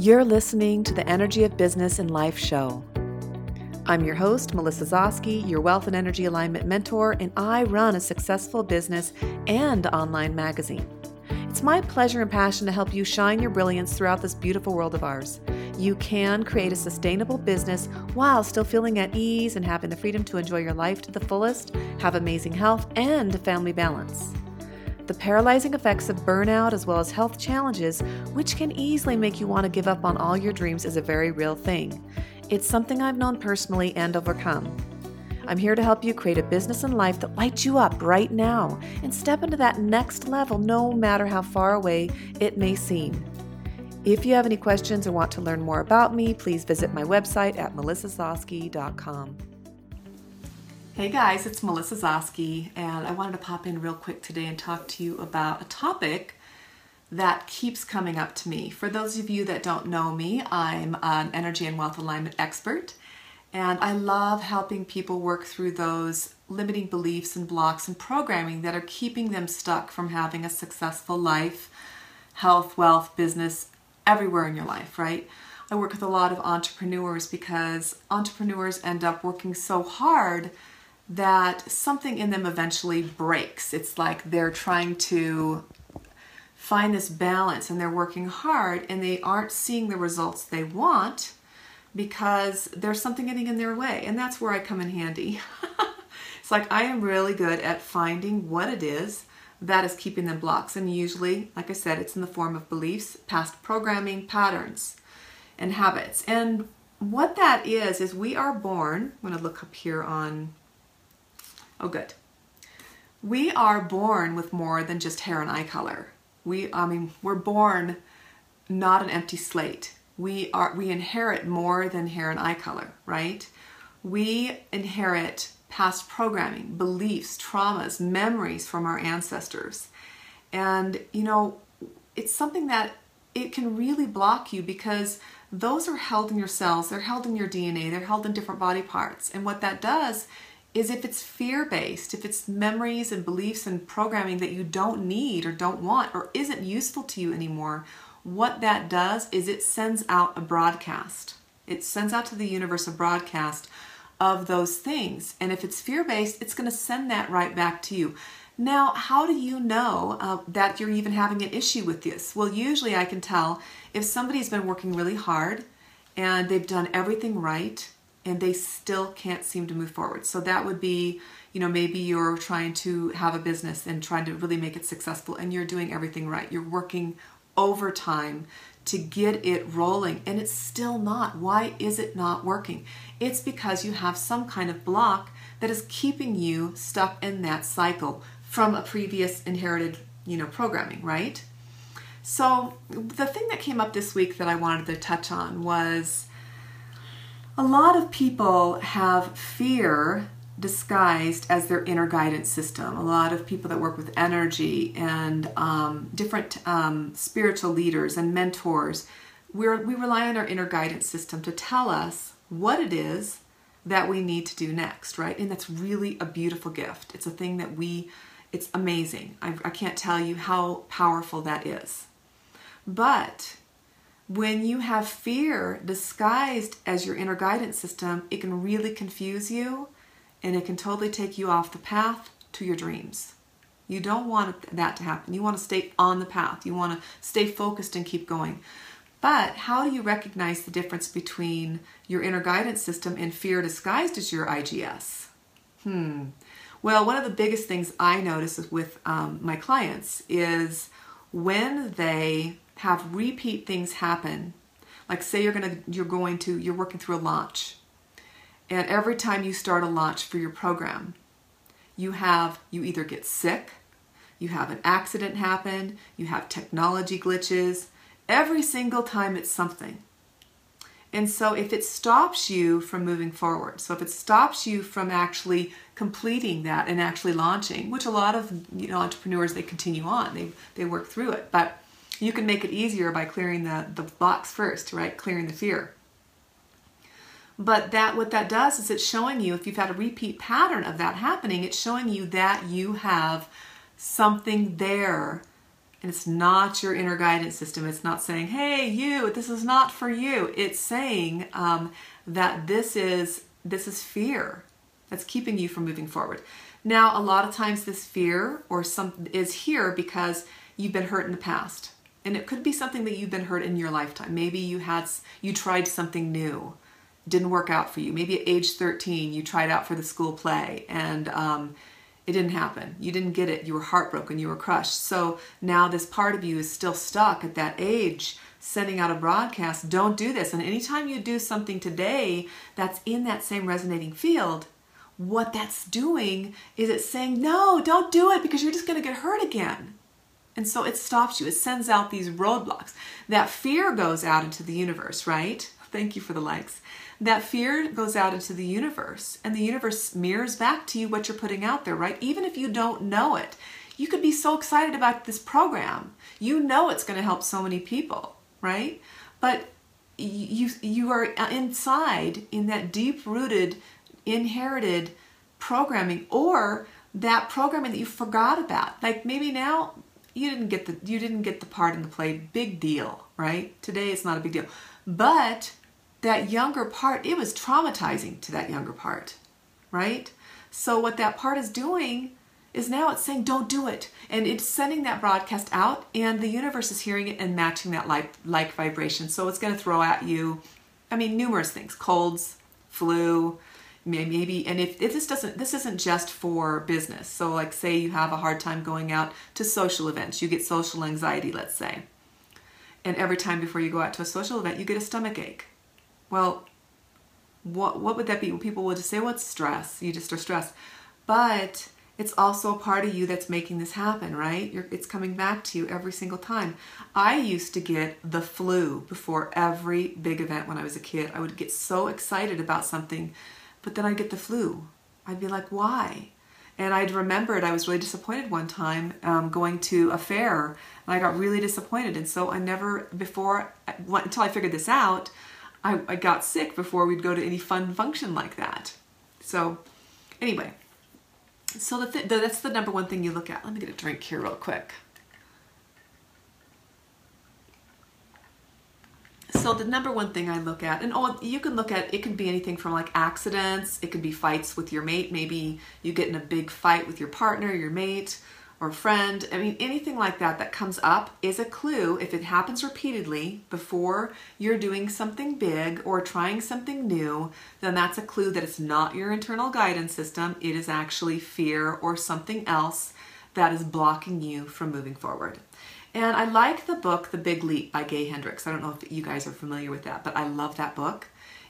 You're listening to the Energy of Business and Life show. I'm your host, Melissa Zosky, your wealth and energy alignment mentor, and I run a successful business and online magazine. It's my pleasure and passion to help you shine your brilliance throughout this beautiful world of ours. You can create a sustainable business while still feeling at ease and having the freedom to enjoy your life to the fullest, have amazing health, and family balance. The paralyzing effects of burnout as well as health challenges, which can easily make you want to give up on all your dreams, is a very real thing. It's something I've known personally and overcome. I'm here to help you create a business and life that lights you up right now and step into that next level no matter how far away it may seem. If you have any questions or want to learn more about me, please visit my website at melissazosky.com. Hey guys, it's Melissa Zosky, and I wanted to pop in real quick today and talk to you about a topic that keeps coming up to me. For those of you that don't know me, I'm an energy and wealth alignment expert, and I love helping people work through those limiting beliefs and blocks and programming that are keeping them stuck from having a successful life, health, wealth, business, everywhere in your life, right? I work with a lot of entrepreneurs because entrepreneurs end up working so hard that something in them eventually breaks. It's like they're trying to find this balance and they're working hard and they aren't seeing the results they want because there's something getting in their way. And that's where I come in handy. it's like I am really good at finding what it is that is keeping them blocks. And usually, like I said, it's in the form of beliefs, past programming, patterns, and habits. And what that is, is we are born, I'm going to look up here on Oh, good. We are born with more than just hair and eye color. We, I mean, we're born not an empty slate. We are, we inherit more than hair and eye color, right? We inherit past programming, beliefs, traumas, memories from our ancestors. And, you know, it's something that it can really block you because those are held in your cells, they're held in your DNA, they're held in different body parts. And what that does is if it's fear based, if it's memories and beliefs and programming that you don't need or don't want or isn't useful to you anymore, what that does is it sends out a broadcast. It sends out to the universe a broadcast of those things. And if it's fear based, it's going to send that right back to you. Now, how do you know uh, that you're even having an issue with this? Well, usually I can tell if somebody's been working really hard and they've done everything right and they still can't seem to move forward. So that would be, you know, maybe you're trying to have a business and trying to really make it successful and you're doing everything right. You're working overtime to get it rolling and it's still not. Why is it not working? It's because you have some kind of block that is keeping you stuck in that cycle from a previous inherited, you know, programming, right? So the thing that came up this week that I wanted to touch on was a lot of people have fear disguised as their inner guidance system. A lot of people that work with energy and um, different um, spiritual leaders and mentors, we we rely on our inner guidance system to tell us what it is that we need to do next, right? And that's really a beautiful gift. It's a thing that we, it's amazing. I, I can't tell you how powerful that is. But when you have fear disguised as your inner guidance system, it can really confuse you and it can totally take you off the path to your dreams. You don't want that to happen. You want to stay on the path. You want to stay focused and keep going. But how do you recognize the difference between your inner guidance system and fear disguised as your IGS? Hmm. Well, one of the biggest things I notice with um, my clients is when they have repeat things happen. Like say you're gonna you're going to you're working through a launch. And every time you start a launch for your program, you have you either get sick, you have an accident happen, you have technology glitches. Every single time it's something. And so if it stops you from moving forward, so if it stops you from actually completing that and actually launching, which a lot of you know entrepreneurs they continue on, they they work through it. But you can make it easier by clearing the, the blocks first, right? Clearing the fear. But that what that does is it's showing you if you've had a repeat pattern of that happening, it's showing you that you have something there And it's not your inner guidance system. It's not saying, hey, you, this is not for you. It's saying um, that this is this is fear that's keeping you from moving forward. Now, a lot of times this fear or some is here because you've been hurt in the past. And it could be something that you've been hurt in your lifetime. Maybe you had you tried something new, didn't work out for you. Maybe at age 13 you tried out for the school play and um, it didn't happen. You didn't get it. You were heartbroken. You were crushed. So now this part of you is still stuck at that age sending out a broadcast, don't do this. And anytime you do something today that's in that same resonating field, what that's doing is it's saying, no, don't do it because you're just going to get hurt again. And so it stops you. It sends out these roadblocks. That fear goes out into the universe, right? Thank you for the likes. That fear goes out into the universe, and the universe mirrors back to you what you're putting out there, right? Even if you don't know it, you could be so excited about this program. You know it's going to help so many people right? But you you are inside in that deep rooted inherited programming or that programming that you forgot about. Like maybe now you didn't get the you didn't get the part in the play big deal, right? Today it's not a big deal. But that younger part, it was traumatizing to that younger part, right? So what that part is doing is now it's saying don't do it and it's sending that broadcast out and the universe is hearing it and matching that like like vibration so it's going to throw at you i mean numerous things colds flu maybe and if, if this doesn't this isn't just for business so like say you have a hard time going out to social events you get social anxiety let's say and every time before you go out to a social event you get a stomach ache well what what would that be people would just say well stress you just are stressed but it's also a part of you that's making this happen, right? You're, it's coming back to you every single time. I used to get the flu before every big event when I was a kid. I would get so excited about something, but then I'd get the flu. I'd be like, why? And I'd remembered I was really disappointed one time um, going to a fair, and I got really disappointed. And so I never, before, until I figured this out, I, I got sick before we'd go to any fun function like that. So, anyway, so the th- that's the number one thing you look at. Let me get a drink here real quick. So the number one thing I look at, and oh, you can look at it can be anything from like accidents, it could be fights with your mate. Maybe you get in a big fight with your partner, your mate, or friend, I mean, anything like that that comes up is a clue. If it happens repeatedly before you're doing something big or trying something new, then that's a clue that it's not your internal guidance system. It is actually fear or something else that is blocking you from moving forward. And I like the book The Big Leap by Gay Hendricks. I don't know if you guys are familiar with that, but I love that book.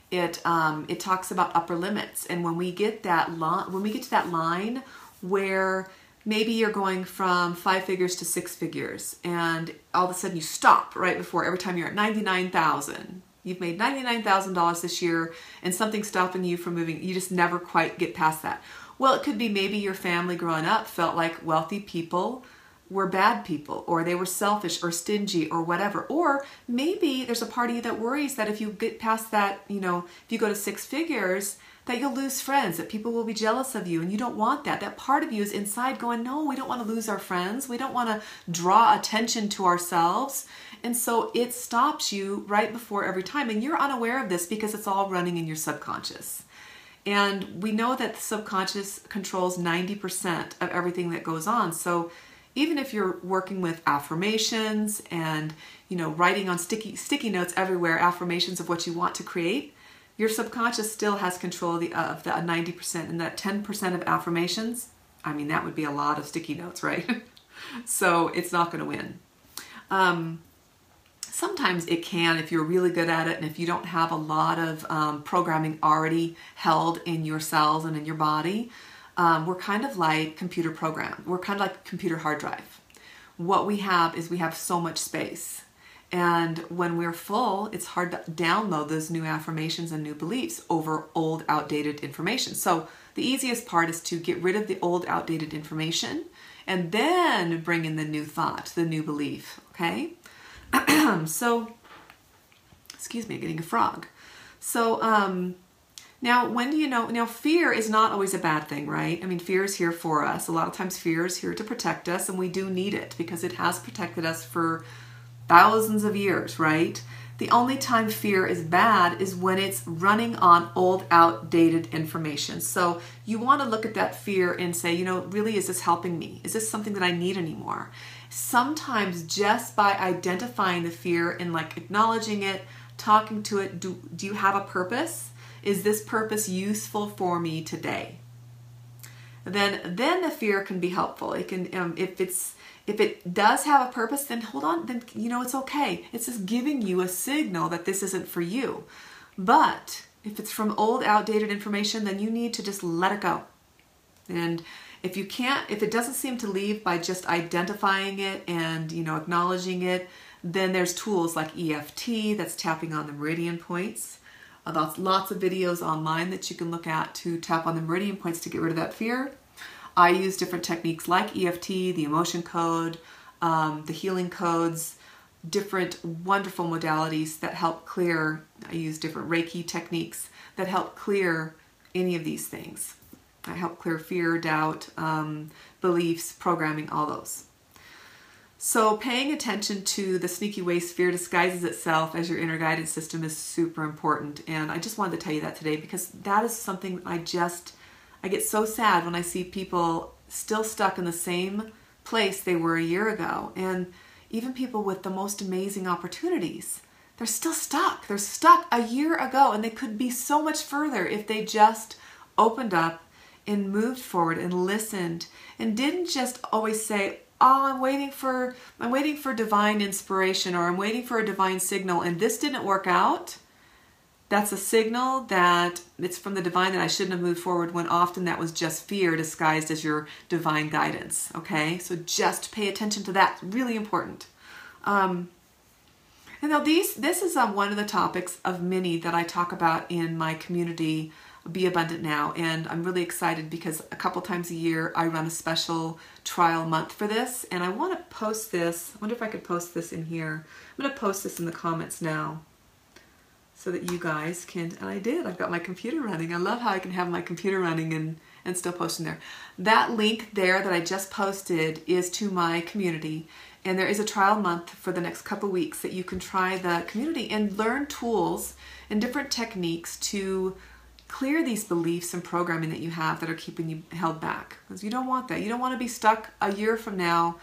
It um, it talks about upper limits, and when we get that line, when we get to that line where maybe you're going from five figures to six figures and all of a sudden you stop right before every time you're at 99,000 you've made $99,000 this year and something's stopping you from moving you just never quite get past that well it could be maybe your family growing up felt like wealthy people were bad people or they were selfish or stingy or whatever or maybe there's a part of you that worries that if you get past that you know if you go to six figures that you'll lose friends, that people will be jealous of you, and you don't want that. That part of you is inside going, No, we don't want to lose our friends. We don't want to draw attention to ourselves. And so it stops you right before every time. And you're unaware of this because it's all running in your subconscious. And we know that the subconscious controls 90% of everything that goes on. So even if you're working with affirmations and you know writing on sticky sticky notes everywhere affirmations of what you want to create your subconscious still has control of the, of the 90% and that 10% of affirmations i mean that would be a lot of sticky notes right? So it's not going to win. Um, sometimes it can if you're really good at it and if you don't have a lot of um, programming already held in your cells and in your body um, we're kind of like computer program we're kind of like computer hard drive what we have is we have so much space and when we're full, it's hard to download those new affirmations and new beliefs over old, outdated information. So, the easiest part is to get rid of the old, outdated information and then bring in the new thought, the new belief. Okay? so, excuse me, getting a frog. So, um, Now, when do you know? Now, fear is not always a bad thing, right? I mean, fear is here for us. A lot of times, fear is here to protect us, and we do need it because it has protected us for thousands of years, right? The only time fear is bad is when it's running on old, outdated information. So you want to look at that fear and say, you know, really, is this helping me? Is this something that I need anymore? Sometimes just by identifying the fear and like acknowledging it, talking to it, do, do you have a purpose? Is this purpose useful for me today? Then, then the fear can be helpful. It can, um, if it's if it does have a purpose, then hold on, then you know it's okay. It's just giving you a signal that this isn't for you. But if it's from old, outdated information, then you need to just let it go. And if you can't, if it doesn't seem to leave by just identifying it and you know acknowledging it, then there's tools like EFT that's tapping on the meridian points. Lots, lots of videos online that you can look at to tap on the meridian points to get rid of that fear. I use different techniques like EFT, the emotion code, um, the healing codes, different wonderful modalities that help clear. I use different Reiki techniques that help clear any of these things. I help clear fear, doubt, um, beliefs, programming, all those. So, paying attention to the sneaky ways fear disguises itself as your inner guidance system is super important. And I just wanted to tell you that today because that is something I just I get so sad when I see people still stuck in the same place they were a year ago. And even people with the most amazing opportunities, they're still stuck. They're stuck a year ago and they could be so much further if they just opened up and moved forward and listened and didn't just always say, "Oh, I'm waiting for I'm waiting for divine inspiration or I'm waiting for a divine signal and this didn't work out." That's a signal that it's from the divine that I shouldn't have moved forward when often that was just fear disguised as your divine guidance. Okay, so just pay attention to that. Really important. Um, and now these, this is um, one of the topics of many that I talk about in my community, Be Abundant Now, and I'm really excited because a couple times a year I run a special trial month for this, and I want to post this. I wonder if I could post this in here. I'm going to post this in the comments now so that you guys can, and I did, I've got my computer running. I love how I can have my computer running and, and still posting there. That link there that I just posted is to my community. And there is a trial month for the next couple weeks that you can try the community and learn tools and different techniques to clear these beliefs and programming that you have that are keeping you held back. Because you don't want that. You don't want to be stuck a year from now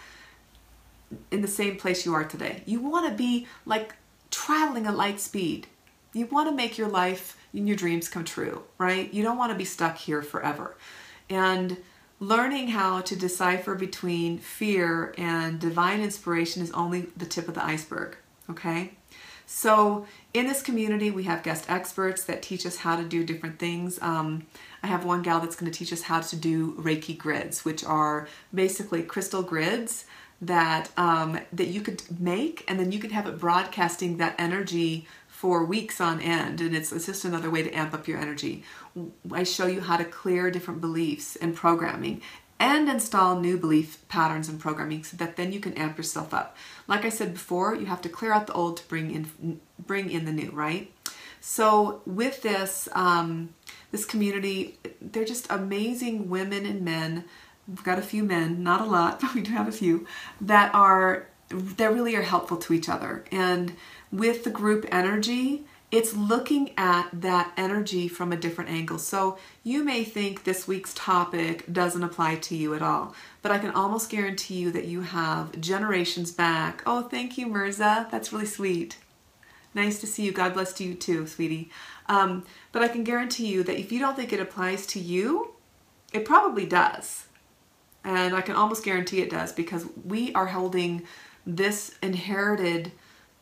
in the same place you are today. You want to be like traveling at light speed you want to make your life and your dreams come true, right? You don't want to be stuck here forever. And learning how to decipher between fear and divine inspiration is only the tip of the iceberg, okay? So, in this community, we have guest experts that teach us how to do different things. Um, I have one gal that's going to teach us how to do Reiki grids, which are basically crystal grids that um, that you could make, and then you could have it broadcasting that energy for weeks on end, and it's, it's just another way to amp up your energy. I show you how to clear different beliefs and programming and install new belief patterns and programming so that then you can amp yourself up. Like I said before, you have to clear out the old to bring in bring in the new, right? So with this um, this community, they're just amazing women and men. We've got a few men, not a lot, but we do have a few that are that really are helpful to each other and with the group energy, it's looking at that energy from a different angle. So you may think this week's topic doesn't apply to you at all, but I can almost guarantee you that you have generations back. Oh, thank you, Mirza. That's really sweet. Nice to see you. God bless you too, sweetie. Um, but I can guarantee you that if you don't think it applies to you, it probably does. And I can almost guarantee it does because we are holding this inherited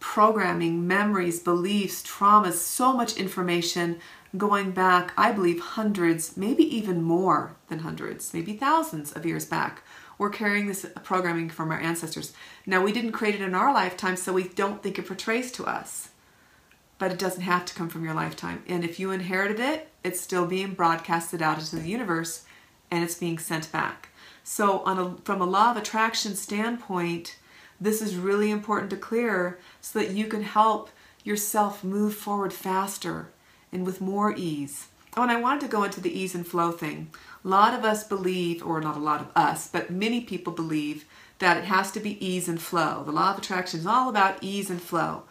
programming, memories, beliefs, traumas, so much information going back, I believe, hundreds, maybe even more than hundreds, maybe thousands of years back. We're carrying this programming from our ancestors. Now, we didn't create it in our lifetime, so we don't think it portrays to us. But it doesn't have to come from your lifetime. And if you inherited it, it's still being broadcasted out into the universe and it's being sent back. So, a, from a law of attraction standpoint, this is really important to clear so that you can help yourself move forward faster and with more ease. Oh, and I wanted to go into the ease and flow thing. A lot of us believe, or not a lot of us, but many people believe that it has to be ease and flow. The law of attraction is all about ease and flow.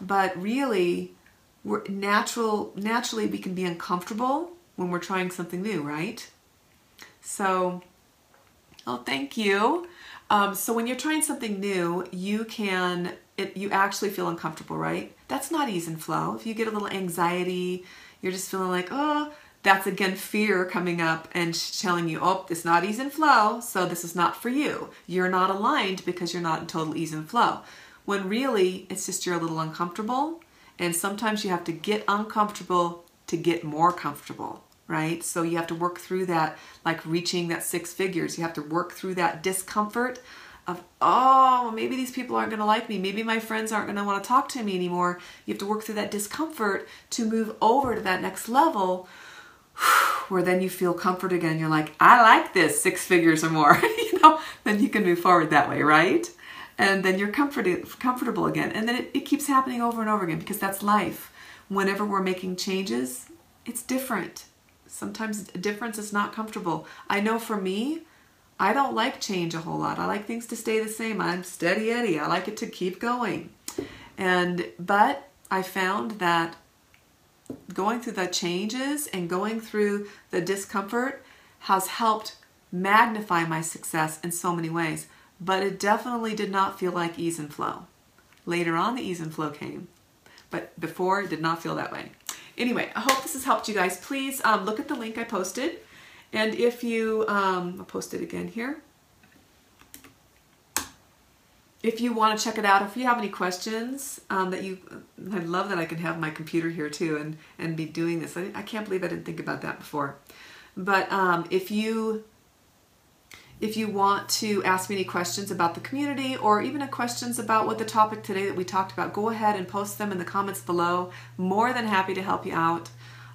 But really, we're natural naturally we can be uncomfortable when we're trying something new, right? So, oh, thank you. Um, so when you're trying something new, you can it, you actually feel uncomfortable, right? That's not ease and flow. If you get a little anxiety, you're just feeling like, oh, that's again fear coming up and telling you, oh, it's not ease and flow, so this is not for you. You're not aligned because you're not in total ease and flow. When really, it's just you're a little uncomfortable, and sometimes you have to get uncomfortable to get more comfortable, right? So you have to work through that, like reaching that six figures. You have to work through that discomfort of, oh, maybe these people aren't going to like me. Maybe my friends aren't going to want to talk to me anymore. You have to work through that discomfort to move over to that next level where then you feel comfort again. You're like, I like this six figures or more, you know, then you can move forward that way, right? And then you're comforted, comfortable again. And then it, it keeps happening over and over again because that's life. Whenever we're making changes, it's different. Sometimes difference is not comfortable. I know for me, I don't like change a whole lot. I like things to stay the same. I'm steady Eddie. I like it to keep going. And but I found that going through the changes and going through the discomfort has helped magnify my success in so many ways. But it definitely did not feel like ease and flow. Later on, the ease and flow came, but before it did not feel that way. Anyway, I hope this has helped you guys. Please um, look at the link I posted and if you, um, I'll post it again here. If you want to check it out, if you have any questions um, that you, I love that I can have my computer here too and, and be doing this. I, I can't believe I didn't think about that before. But um, if you if you want to ask me any questions about the community or even questions about what the topic today that we talked about, go ahead and post them in the comments below. More than happy to help you out.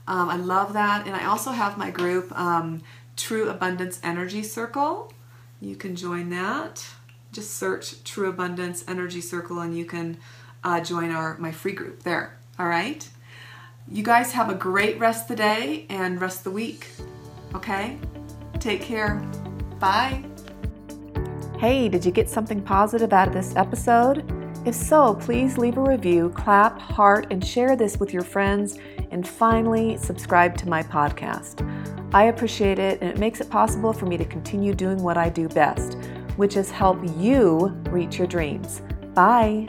Um, I love that. And I also have my group, um, True Abundance Energy Circle. You can join that. Just search True Abundance Energy Circle and you can uh, join our my free group there. All right? You guys have a great rest of the day and rest of the week. Okay? Take care. Bye. Hey, did you get something positive out of this episode? If so, please leave a review, clap, heart, and share this with your friends and finally, subscribe to my podcast. I appreciate it, and it makes it possible for me to continue doing what I do best, which is help you reach your dreams. Bye.